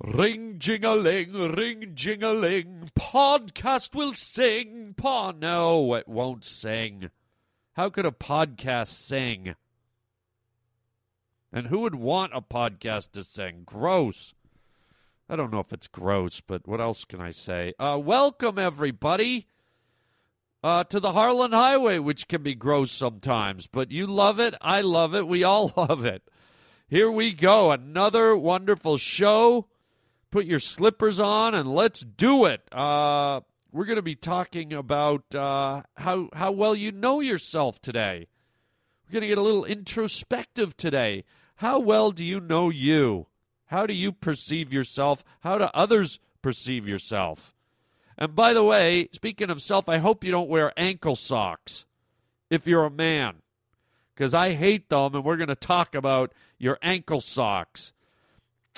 Ring jingling, ring jingling, podcast will sing. Pa, no, it won't sing. How could a podcast sing? And who would want a podcast to sing? Gross. I don't know if it's gross, but what else can I say? Uh, welcome, everybody, uh, to the Harland Highway, which can be gross sometimes, but you love it. I love it. We all love it. Here we go. Another wonderful show. Put your slippers on and let's do it. Uh, we're going to be talking about uh, how how well you know yourself today. We're going to get a little introspective today. How well do you know you? How do you perceive yourself? How do others perceive yourself? And by the way, speaking of self, I hope you don't wear ankle socks if you're a man, because I hate them, and we're going to talk about your ankle socks.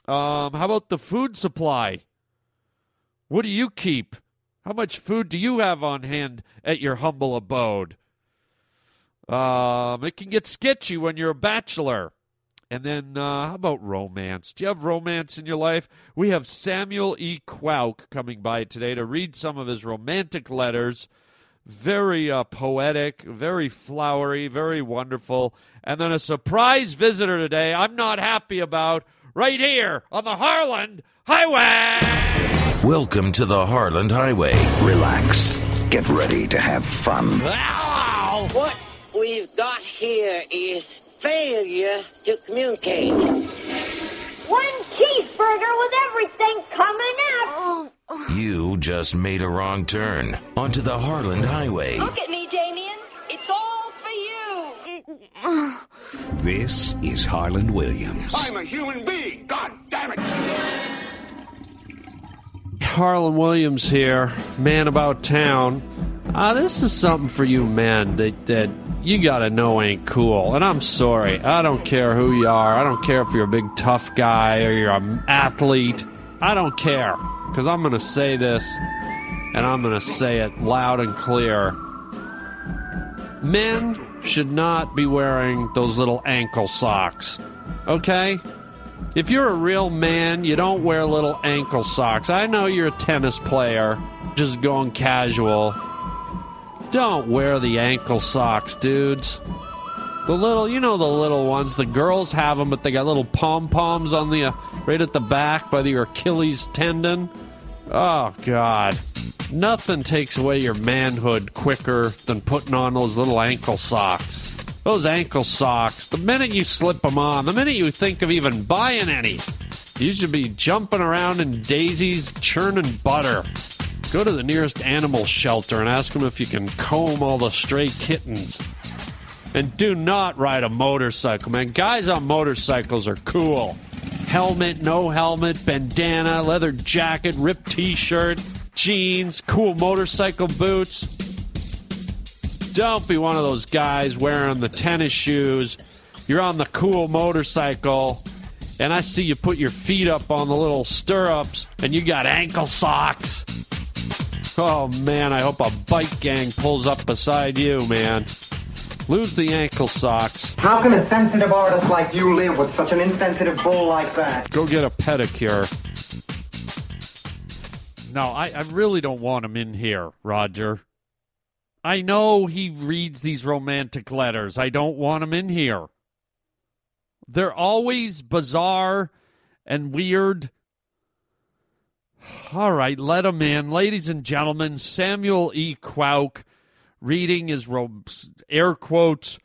Um, how about the food supply? What do you keep? How much food do you have on hand at your humble abode? Um, it can get sketchy when you're a bachelor. And then, uh, how about romance? Do you have romance in your life? We have Samuel E. Quok coming by today to read some of his romantic letters. Very uh, poetic, very flowery, very wonderful. And then a surprise visitor today I'm not happy about right here on the Harland Highway. Welcome to the Harland Highway. Relax. Get ready to have fun. Ow! What we've got here is failure to communicate. One cheeseburger with everything coming out. You just made a wrong turn onto the Harland Highway. Look at me, Damien. This is Harlan Williams. I'm a human being. God damn it. Harlan Williams here, man about town. Uh, this is something for you men that, that you gotta know ain't cool. And I'm sorry. I don't care who you are. I don't care if you're a big tough guy or you're an athlete. I don't care. Because I'm gonna say this, and I'm gonna say it loud and clear. Men should not be wearing those little ankle socks. Okay? If you're a real man, you don't wear little ankle socks. I know you're a tennis player, just going casual. Don't wear the ankle socks, dudes. The little, you know, the little ones. The girls have them, but they got little pom poms on the uh, right at the back by the Achilles tendon. Oh God, nothing takes away your manhood quicker than putting on those little ankle socks. Those ankle socks. The minute you slip them on, the minute you think of even buying any, you should be jumping around in daisies, churning butter. Go to the nearest animal shelter and ask them if you can comb all the stray kittens. And do not ride a motorcycle, man. Guys on motorcycles are cool. Helmet, no helmet, bandana, leather jacket, ripped t shirt, jeans, cool motorcycle boots. Don't be one of those guys wearing the tennis shoes. You're on the cool motorcycle, and I see you put your feet up on the little stirrups, and you got ankle socks. Oh man, I hope a bike gang pulls up beside you, man. Lose the ankle socks. How can a sensitive artist like you live with such an insensitive bull like that? Go get a pedicure. No, I, I really don't want him in here, Roger. I know he reads these romantic letters. I don't want him in here. They're always bizarre and weird. All right, let him in. Ladies and gentlemen, Samuel E. Quok reading his air quotes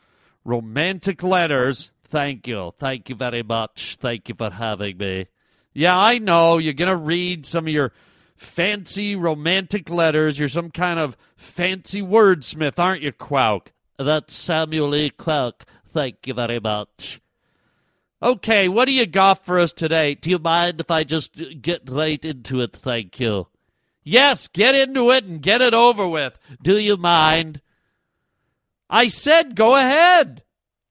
romantic letters. Thank you. Thank you very much. Thank you for having me. Yeah, I know you're going to read some of your fancy romantic letters. You're some kind of fancy wordsmith, aren't you, Quok? That's Samuel E. Quok. Thank you very much. Okay, what do you got for us today? Do you mind if I just get right into it? Thank you. Yes, get into it and get it over with. Do you mind? I said go ahead.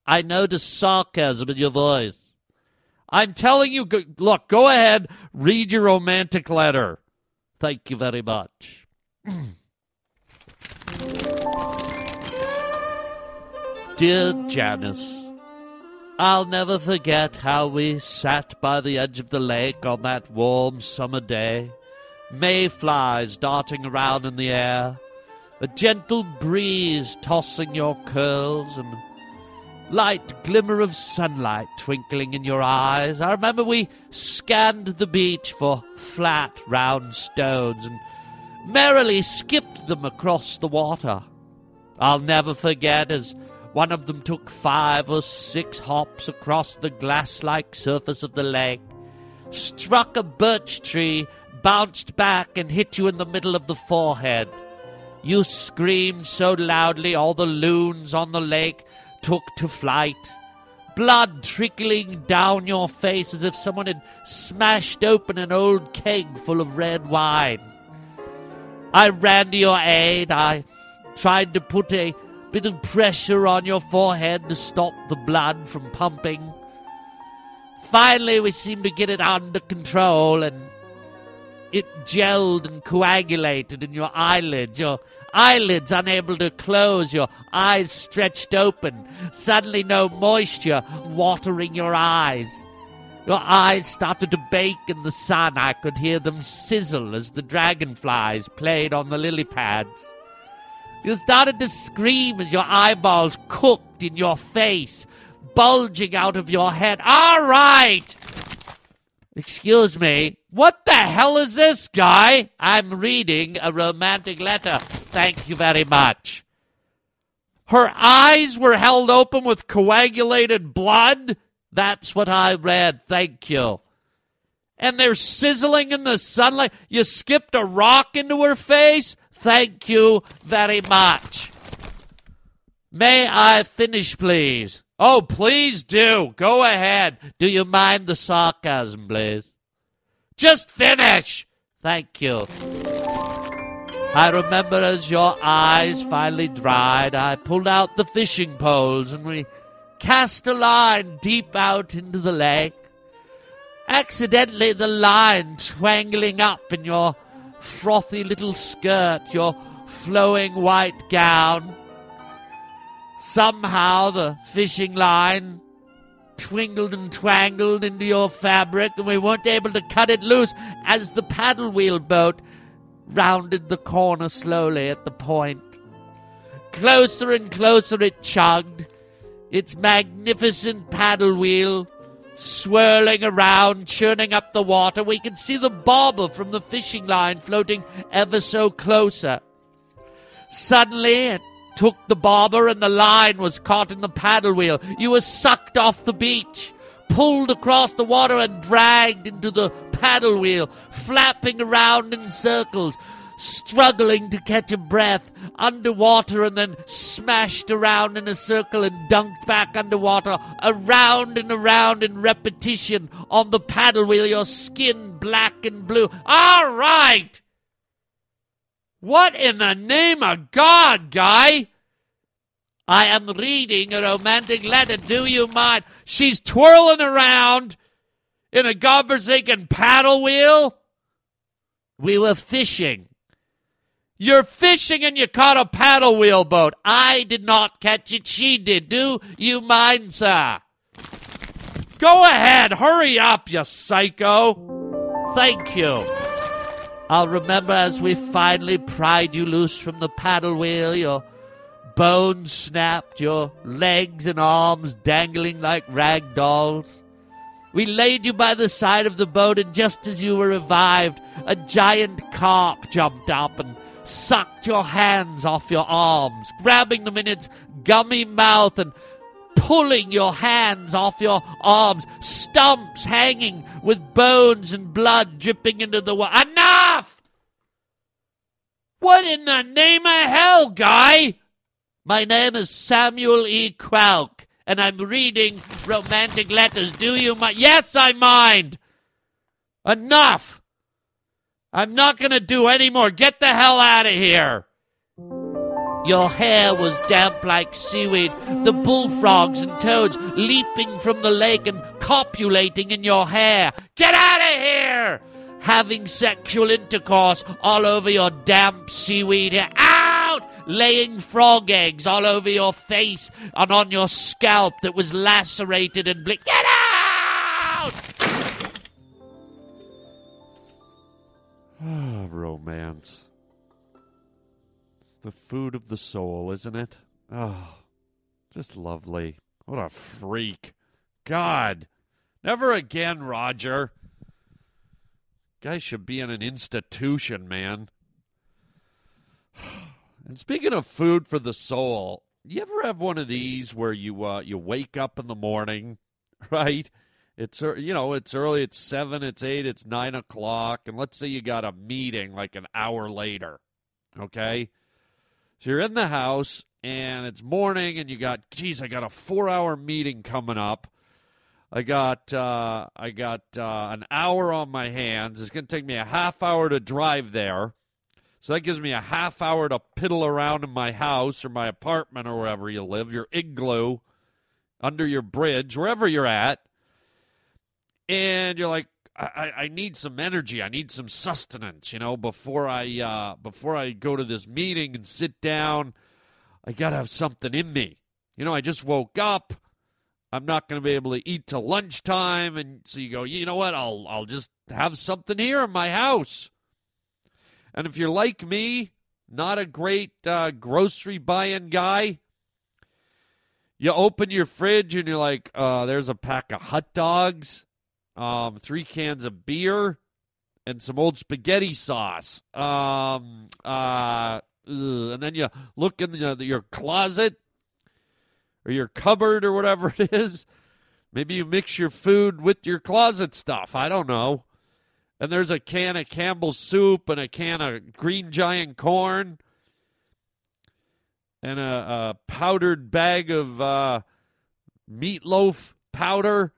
I noticed sarcasm in your voice. I'm telling you, look, go ahead, read your romantic letter. Thank you very much. Dear Janice, I'll never forget how we sat by the edge of the lake on that warm summer day, mayflies darting around in the air, a gentle breeze tossing your curls, and light glimmer of sunlight twinkling in your eyes. I remember we scanned the beach for flat, round stones and merrily skipped them across the water. I'll never forget as one of them took five or six hops across the glass like surface of the lake, struck a birch tree, bounced back, and hit you in the middle of the forehead. You screamed so loudly all the loons on the lake took to flight. Blood trickling down your face as if someone had smashed open an old keg full of red wine. I ran to your aid. I tried to put a bit of pressure on your forehead to stop the blood from pumping. Finally, we seemed to get it under control, and it gelled and coagulated in your eyelids. Your eyelids unable to close, your eyes stretched open, suddenly no moisture watering your eyes. Your eyes started to bake in the sun. I could hear them sizzle as the dragonflies played on the lily pads. You started to scream as your eyeballs cooked in your face, bulging out of your head. All right! Excuse me. What the hell is this, guy? I'm reading a romantic letter. Thank you very much. Her eyes were held open with coagulated blood? That's what I read. Thank you. And they're sizzling in the sunlight. You skipped a rock into her face? Thank you very much. May I finish, please? Oh, please do. Go ahead. Do you mind the sarcasm, please? Just finish. Thank you. I remember as your eyes finally dried, I pulled out the fishing poles and we cast a line deep out into the lake. Accidentally, the line twangling up in your frothy little skirt, your flowing white gown. Somehow the fishing line twingled and twangled into your fabric, and we weren't able to cut it loose as the paddle wheel boat rounded the corner slowly at the point. Closer and closer it chugged, its magnificent paddle wheel swirling around, churning up the water. We could see the bobber from the fishing line floating ever so closer. Suddenly, it took the bobber and the line was caught in the paddle wheel. You were sucked off the beach, pulled across the water, and dragged into the paddle wheel, flapping around in circles, struggling to catch a breath underwater, and then smashed around in a circle and dunked back underwater, around and around in repetition on the paddle wheel, your skin black and blue. All right! What in the name of God, guy? I am reading a romantic letter. Do you mind? She's twirling around in a godforsaken paddle wheel. We were fishing. You're fishing and you caught a paddle wheel boat. I did not catch it. She did. Do you mind, sir? Go ahead. Hurry up, you psycho. Thank you. I'll remember as we finally pried you loose from the paddle wheel, your bones snapped, your legs and arms dangling like rag dolls. We laid you by the side of the boat, and just as you were revived, a giant carp jumped up and sucked your hands off your arms, grabbing them in its gummy mouth and pulling your hands off your arms, stumps hanging with bones and blood dripping into the water. Enough! What in the name of hell, guy? My name is Samuel E. Quelk, and I'm reading romantic letters. Do you mind? Yes, I mind. Enough. I'm not going to do any more. Get the hell out of here. Your hair was damp like seaweed, the bullfrogs and toads leaping from the lake and copulating in your hair. Get out of here! Having sexual intercourse all over your damp seaweed hair. Laying frog eggs all over your face and on your scalp that was lacerated and ble- Get out! Ah, romance. It's the food of the soul, isn't it? Oh, just lovely. What a freak. God. Never again, Roger. Guy should be in an institution, man. And speaking of food for the soul, you ever have one of these where you uh, you wake up in the morning, right? It's you know it's early. It's seven. It's eight. It's nine o'clock, and let's say you got a meeting like an hour later. Okay, so you're in the house and it's morning, and you got geez, I got a four-hour meeting coming up. I got uh, I got uh, an hour on my hands. It's going to take me a half hour to drive there. So that gives me a half hour to piddle around in my house or my apartment or wherever you live, your igloo, under your bridge, wherever you're at. And you're like, I, I- need some energy. I need some sustenance, you know, before I uh, before I go to this meeting and sit down. I gotta have something in me. You know, I just woke up. I'm not going to be able to eat till lunchtime, and so you go. You know what? I'll I'll just have something here in my house. And if you're like me, not a great uh, grocery buying guy, you open your fridge and you're like, uh, there's a pack of hot dogs, um, three cans of beer, and some old spaghetti sauce. Um, uh, and then you look in the, your closet or your cupboard or whatever it is. Maybe you mix your food with your closet stuff. I don't know and there's a can of Campbell's soup and a can of green giant corn and a, a powdered bag of uh, meatloaf powder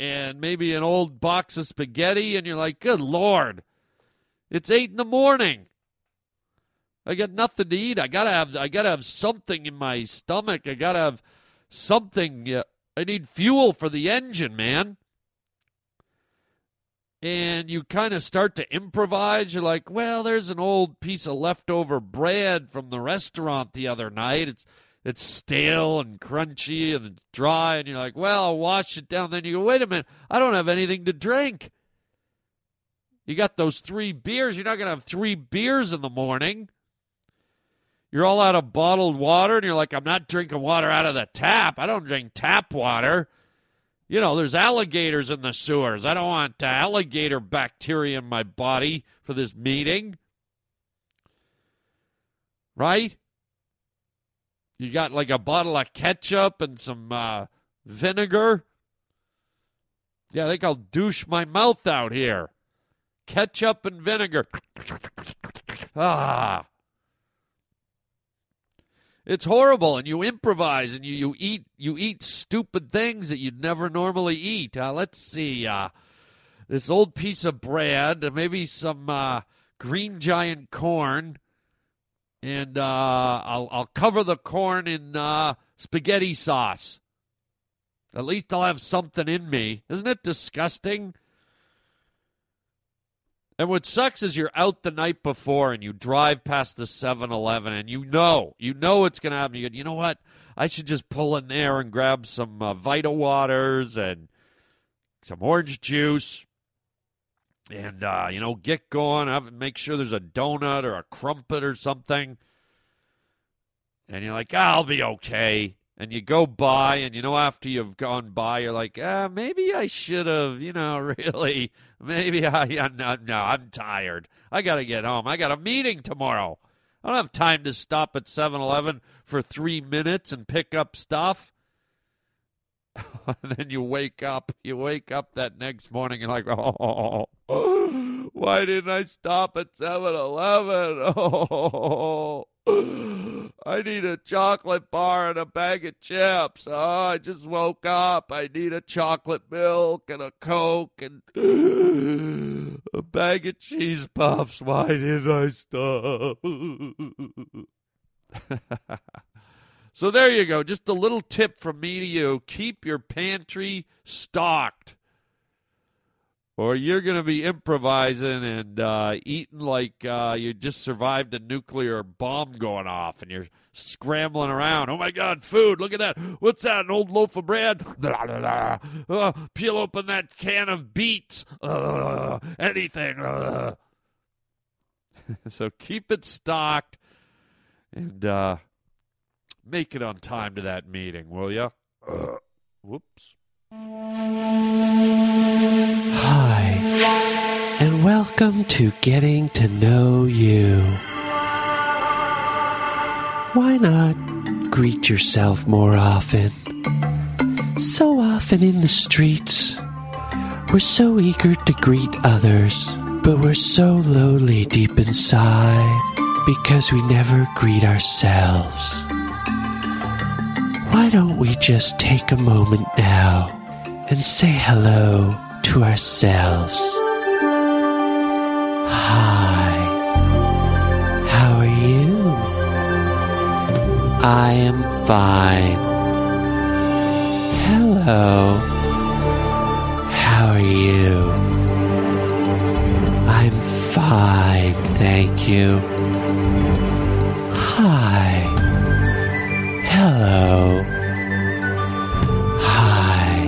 and maybe an old box of spaghetti. And you're like good lord it's eight in the morning. I got nothing to eat. I gotta have i gotta have something in my stomach. I gotta have something. I need fuel for the engine man and you kind of start to improvise. You're like, well, there's an old piece of leftover bread from the restaurant the other night. It's it's stale and crunchy and dry, and you're like, well, I'll wash it down. Then you go, wait a minute, I don't have anything to drink. You got those three beers. You're not going to have three beers in the morning. You're all out of bottled water, and you're like, I'm not drinking water out of the tap. I don't drink tap water. You know, there's alligators in the sewers. I don't want uh, alligator bacteria in my body for this meeting. Right? You got like a bottle of ketchup and some uh, vinegar. Yeah, I think I'll douche my mouth out here. Ketchup and vinegar. ah. It's horrible, and you improvise, and you, you eat you eat stupid things that you'd never normally eat. Uh, let's see, uh, this old piece of bread, uh, maybe some uh, green giant corn, and uh, I'll I'll cover the corn in uh, spaghetti sauce. At least I'll have something in me. Isn't it disgusting? And what sucks is you're out the night before and you drive past the 7 Eleven and you know, you know it's going to happen. You go, you know what? I should just pull in there and grab some uh, Vita Waters and some orange juice and, uh, you know, get going. Have, make sure there's a donut or a crumpet or something. And you're like, I'll be okay. And you go by, and you know, after you've gone by, you're like, ah, maybe I should have, you know, really, maybe I, yeah, no, no, I'm tired. I got to get home. I got a meeting tomorrow. I don't have time to stop at 7 Eleven for three minutes and pick up stuff. and then you wake up. You wake up that next morning and like, oh, why didn't I stop at 7 Eleven? Oh, I need a chocolate bar and a bag of chips. Oh, I just woke up. I need a chocolate milk and a Coke and a bag of cheese puffs. Why didn't I stop? so there you go. Just a little tip from me to you. Keep your pantry stocked. Or you're going to be improvising and uh, eating like uh, you just survived a nuclear bomb going off and you're scrambling around. Oh my God, food! Look at that. What's that? An old loaf of bread? Blah, blah, blah. Uh, peel open that can of beets. Uh, anything. Uh. so keep it stocked and uh, make it on time to that meeting, will you? Whoops. And welcome to Getting to Know You. Why not greet yourself more often? So often in the streets, we're so eager to greet others, but we're so lowly deep inside because we never greet ourselves. Why don't we just take a moment now and say hello to ourselves? I am fine. Hello, how are you? I'm fine, thank you. Hi. Hello. Hi.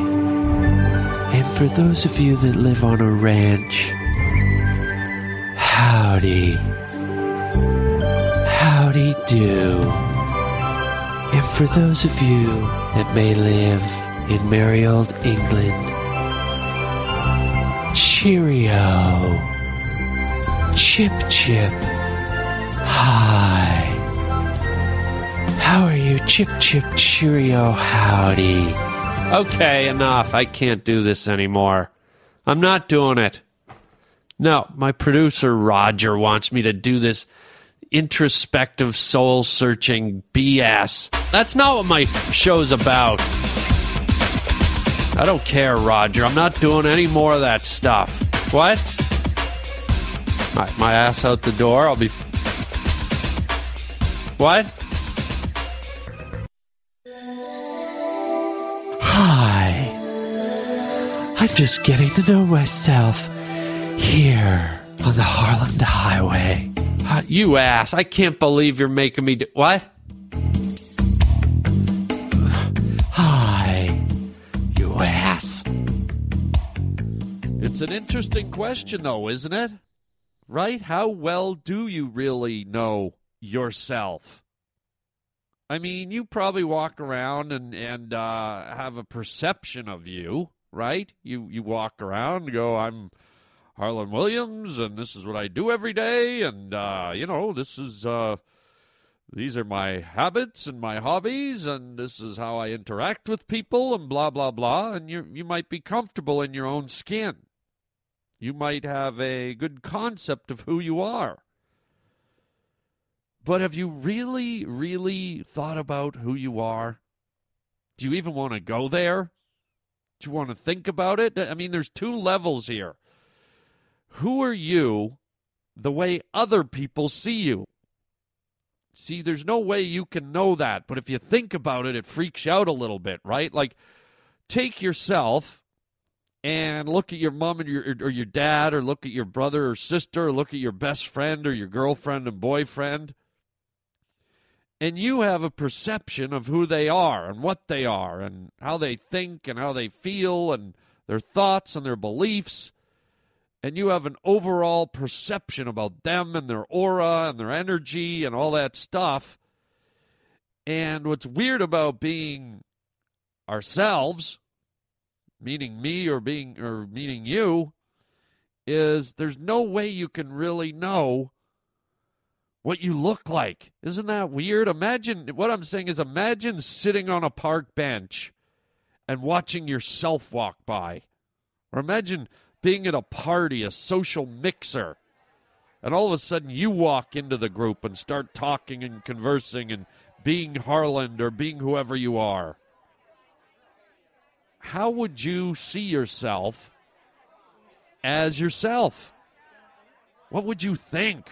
And for those of you that live on a ranch, howdy. Howdy do. And for those of you that may live in merry old England, cheerio. Chip chip. Hi. How are you? Chip chip cheerio howdy. Okay, enough. I can't do this anymore. I'm not doing it. No, my producer Roger wants me to do this introspective, soul searching BS. That's not what my show's about. I don't care, Roger. I'm not doing any more of that stuff. What? My, my ass out the door. I'll be. What? Hi. I'm just getting to know myself here on the Harland Highway. Uh, you ass. I can't believe you're making me do. What? Hi, you ass. It's an interesting question, though, isn't it? Right? How well do you really know yourself? I mean, you probably walk around and and uh, have a perception of you, right? You you walk around and go, "I'm Harlan Williams, and this is what I do every day, and uh, you know, this is uh, these are my habits and my hobbies, and this is how I interact with people, and blah blah blah." And you you might be comfortable in your own skin. You might have a good concept of who you are. But have you really, really thought about who you are? Do you even want to go there? Do you want to think about it? I mean, there's two levels here. Who are you the way other people see you? See, there's no way you can know that, but if you think about it, it freaks you out a little bit, right? Like, take yourself and look at your mom and your or your dad, or look at your brother or sister, or look at your best friend or your girlfriend and boyfriend and you have a perception of who they are and what they are and how they think and how they feel and their thoughts and their beliefs and you have an overall perception about them and their aura and their energy and all that stuff and what's weird about being ourselves meaning me or being or meaning you is there's no way you can really know what you look like. Isn't that weird? Imagine what I'm saying is imagine sitting on a park bench and watching yourself walk by. Or imagine being at a party, a social mixer, and all of a sudden you walk into the group and start talking and conversing and being Harlan or being whoever you are. How would you see yourself as yourself? What would you think?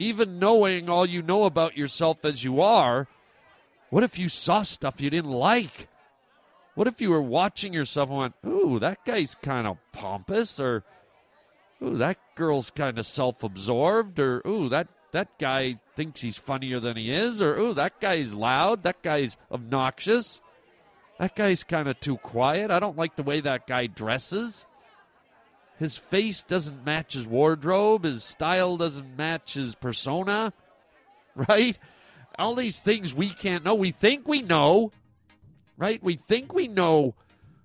even knowing all you know about yourself as you are, what if you saw stuff you didn't like? What if you were watching yourself and went, "Ooh, that guy's kind of pompous," or "Ooh, that girl's kind of self-absorbed," or "Ooh, that that guy thinks he's funnier than he is," or "Ooh, that guy's loud, that guy's obnoxious." That guy's kind of too quiet. I don't like the way that guy dresses. His face doesn't match his wardrobe. His style doesn't match his persona. Right? All these things we can't know. We think we know. Right? We think we know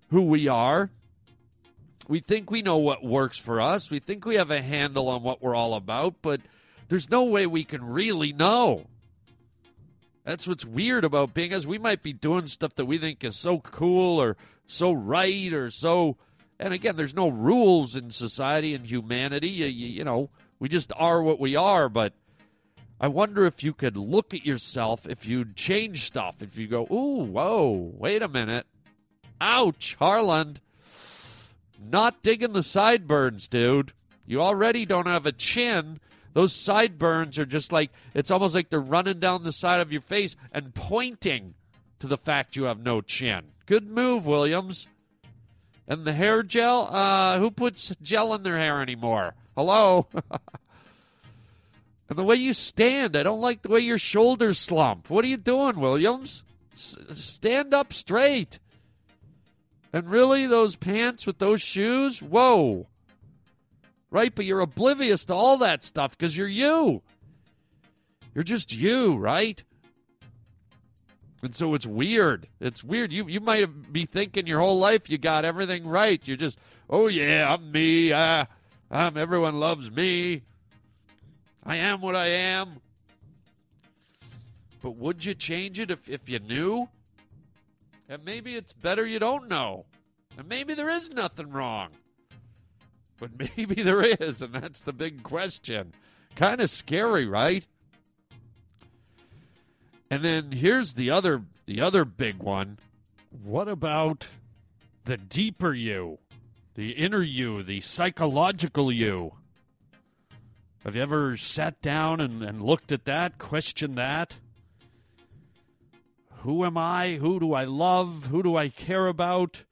who we are. We think we know what works for us. We think we have a handle on what we're all about, but there's no way we can really know. That's what's weird about being us. We might be doing stuff that we think is so cool or so right or so. And again, there's no rules in society and humanity. You, you, you know, we just are what we are. But I wonder if you could look at yourself, if you'd change stuff, if you go, ooh, whoa, wait a minute. Ouch, Harlan. Not digging the sideburns, dude. You already don't have a chin. Those sideburns are just like, it's almost like they're running down the side of your face and pointing to the fact you have no chin. Good move, Williams. And the hair gel? Uh, who puts gel in their hair anymore? Hello? and the way you stand, I don't like the way your shoulders slump. What are you doing, Williams? S- stand up straight. And really, those pants with those shoes? Whoa. Right? But you're oblivious to all that stuff because you're you. You're just you, right? And so it's weird. It's weird. You you might be thinking your whole life you got everything right. You're just, oh yeah, I'm me. Uh, I'm everyone loves me. I am what I am. But would you change it if, if you knew? And maybe it's better you don't know. And maybe there is nothing wrong. But maybe there is, and that's the big question. Kind of scary, right? And then here's the other the other big one. What about the deeper you? The inner you, the psychological you? Have you ever sat down and, and looked at that, questioned that? Who am I? Who do I love? Who do I care about?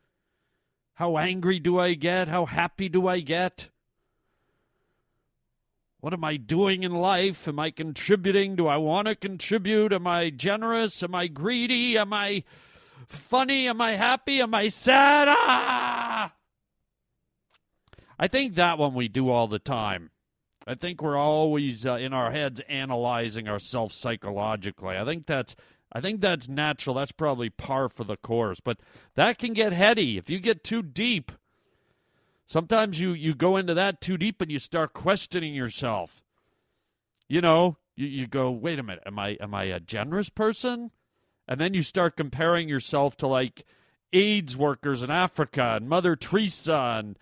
How angry do I get? How happy do I get? What am I doing in life? Am I contributing? Do I want to contribute? Am I generous? Am I greedy? Am I funny? Am I happy? Am I sad? Ah! I think that one we do all the time. I think we're always uh, in our heads analyzing ourselves psychologically. I think that's I think that's natural. That's probably par for the course. But that can get heady if you get too deep. Sometimes you, you go into that too deep and you start questioning yourself. You know, you, you go, wait a minute, am I am I a generous person? And then you start comparing yourself to like AIDS workers in Africa and Mother Teresa and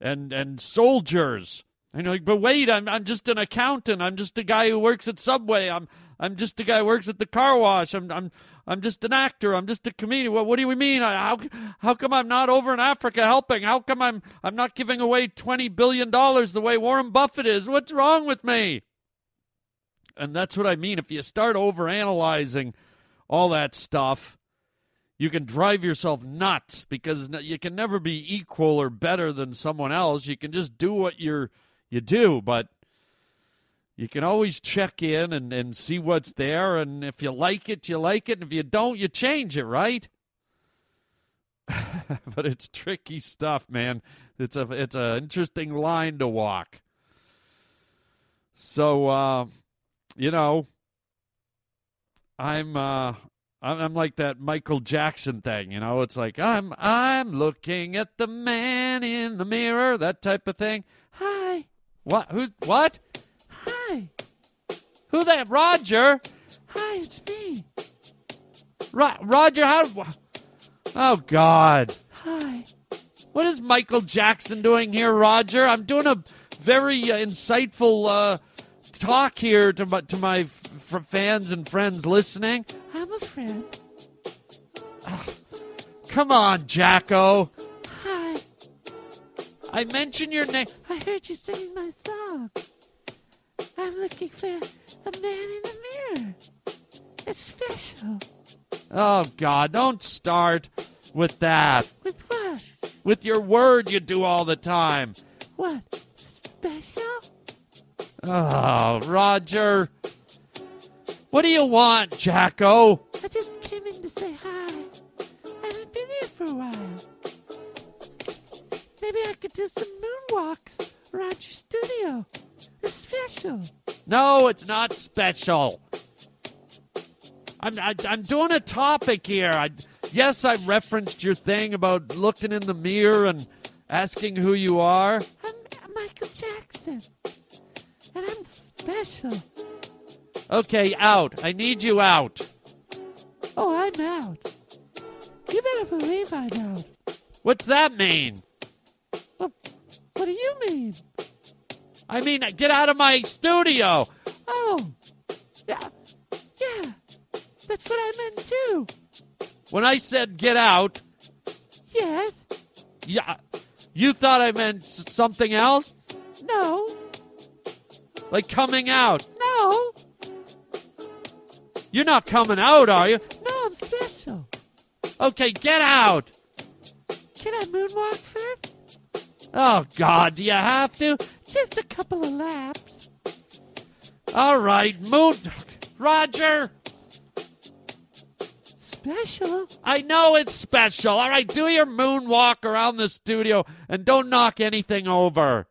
and and soldiers. You're like, but wait, I'm I'm just an accountant. I'm just a guy who works at Subway. I'm I'm just a guy who works at the car wash. I'm I'm I'm just an actor. I'm just a comedian. What what do you mean? I, how how come I'm not over in Africa helping? How come I'm I'm not giving away twenty billion dollars the way Warren Buffett is? What's wrong with me? And that's what I mean. If you start over analyzing all that stuff, you can drive yourself nuts because you can never be equal or better than someone else. You can just do what you're you do, but you can always check in and, and see what's there. And if you like it, you like it. And if you don't, you change it, right? but it's tricky stuff, man. It's a it's an interesting line to walk. So uh, you know, I'm uh, I'm like that Michael Jackson thing, you know. It's like I'm I'm looking at the man in the mirror, that type of thing. Hi, what? Who? What? Hi. Who that? Roger. Hi, it's me. Ro- Roger, how? Oh God. Hi. What is Michael Jackson doing here, Roger? I'm doing a very uh, insightful uh, talk here to my, to my f- fans and friends listening. I'm a friend. Oh, come on, Jacko. I mentioned your name. I heard you sing my song. I'm looking for a man in the mirror. It's special. Oh, God, don't start. With that. With what? With your word you do all the time. What? Special? Oh, Roger. What do you want, Jacko? I just came in to say hi. I haven't been here for a while. Maybe I could do some moonwalks around your studio. It's special. No, it's not special. I'm I, I'm doing a topic here. I yes, I referenced your thing about looking in the mirror and asking who you are. I'm Michael Jackson. And I'm special. Okay, out. I need you out. Oh, I'm out. You better believe I'm out. What's that mean? What, do you mean? I mean, uh, get out of my studio. Oh, yeah, yeah. That's what I meant too. When I said get out, Yes. yeah, you thought I meant something else? No. Like coming out. No. You're not coming out, are you? No, I'm special. Okay, get out. Can I moonwalk first? Oh, God, do you have to? Just a couple of laps. All right, moon. Roger. Special? I know it's special. All right, do your moonwalk around the studio and don't knock anything over.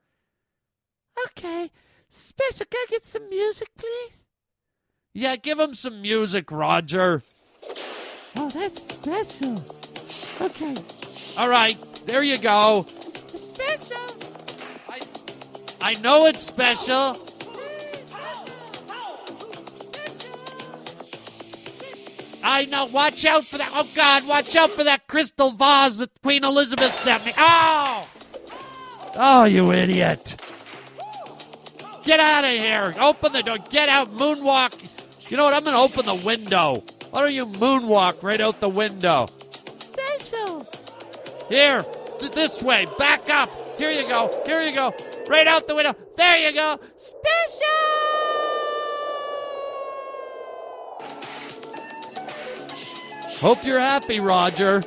Okay. Special. Can I get some music, please? Yeah, give him some music, Roger. Oh, that's special. Okay. All right, there you go. I know it's special. I know. Watch out for that. Oh, God, watch out for that crystal vase that Queen Elizabeth sent me. Oh! Oh, you idiot. Get out of here. Open the door. Get out. Moonwalk. You know what? I'm going to open the window. Why don't you moonwalk right out the window? Special. Here, th- this way. Back up. Here you go. Here you go. Right out the window. There you go. Special. Hope you're happy, Roger.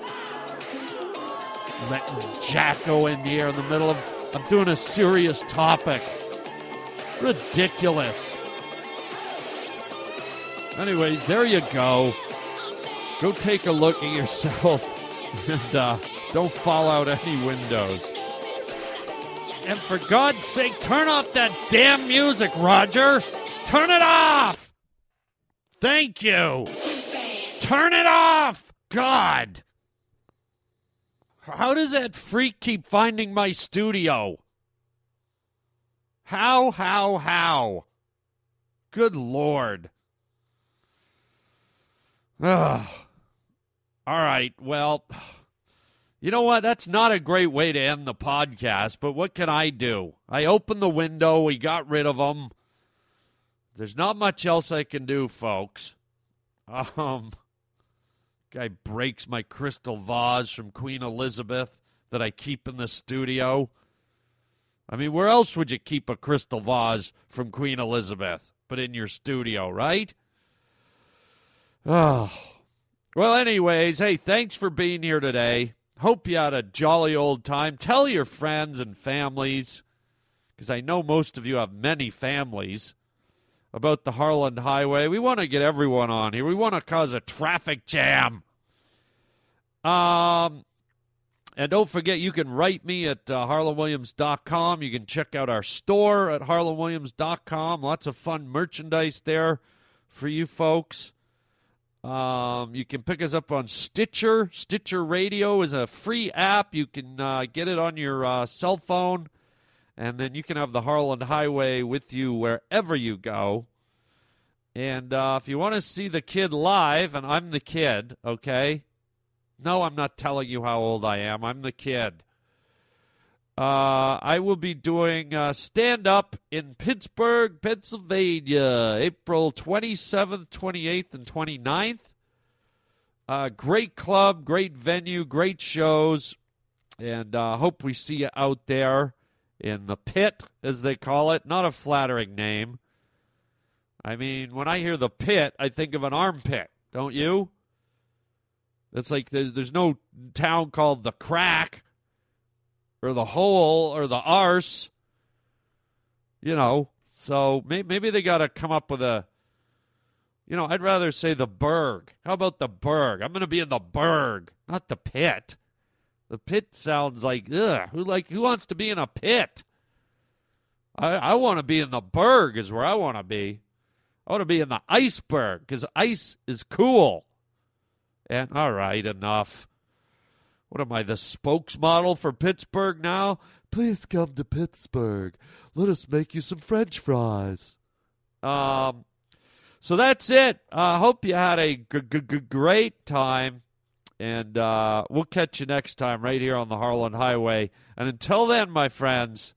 Letting Jacko in here in the middle of. I'm doing a serious topic. Ridiculous. Anyways, there you go. Go take a look at yourself and uh, don't fall out any windows. And for God's sake, turn off that damn music, Roger. Turn it off. Thank you. Turn it off. God. How does that freak keep finding my studio? How, how, how? Good Lord. Ugh. All right. Well, you know what? That's not a great way to end the podcast, but what can I do? I opened the window. We got rid of them. There's not much else I can do, folks. Um, guy breaks my crystal vase from Queen Elizabeth that I keep in the studio. I mean, where else would you keep a crystal vase from Queen Elizabeth but in your studio, right? Oh. Well, anyways, hey, thanks for being here today. Hope you had a jolly old time. Tell your friends and families, because I know most of you have many families, about the Harland Highway. We want to get everyone on here. We want to cause a traffic jam. Um, and don't forget, you can write me at uh, harlanwilliams.com. You can check out our store at harlanwilliams.com. Lots of fun merchandise there for you folks. Um, you can pick us up on Stitcher. Stitcher Radio is a free app. You can uh, get it on your uh, cell phone, and then you can have the Harland Highway with you wherever you go. And uh, if you want to see the kid live, and I'm the kid, okay? No, I'm not telling you how old I am. I'm the kid. Uh, I will be doing uh, stand up in Pittsburgh, Pennsylvania, April 27th, 28th, and 29th. Uh, great club, great venue, great shows, and uh, hope we see you out there in the pit, as they call it. Not a flattering name. I mean, when I hear the pit, I think of an armpit, don't you? It's like there's there's no town called the crack or the hole or the arse. You know, so maybe, maybe they got to come up with a. You know, I'd rather say the Berg. How about the Berg? I'm going to be in the Berg, not the pit. The pit sounds like ugh. Who like who wants to be in a pit? I I want to be in the Berg. Is where I want to be. I want to be in the iceberg because ice is cool. And all right, enough. What am I, the spokesmodel for Pittsburgh now? Please come to Pittsburgh. Let us make you some French fries. Um, so that's it. I uh, hope you had a g- g- g- great time. And uh, we'll catch you next time right here on the Harland Highway. And until then, my friends,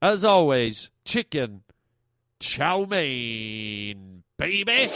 as always, chicken chow mein, baby.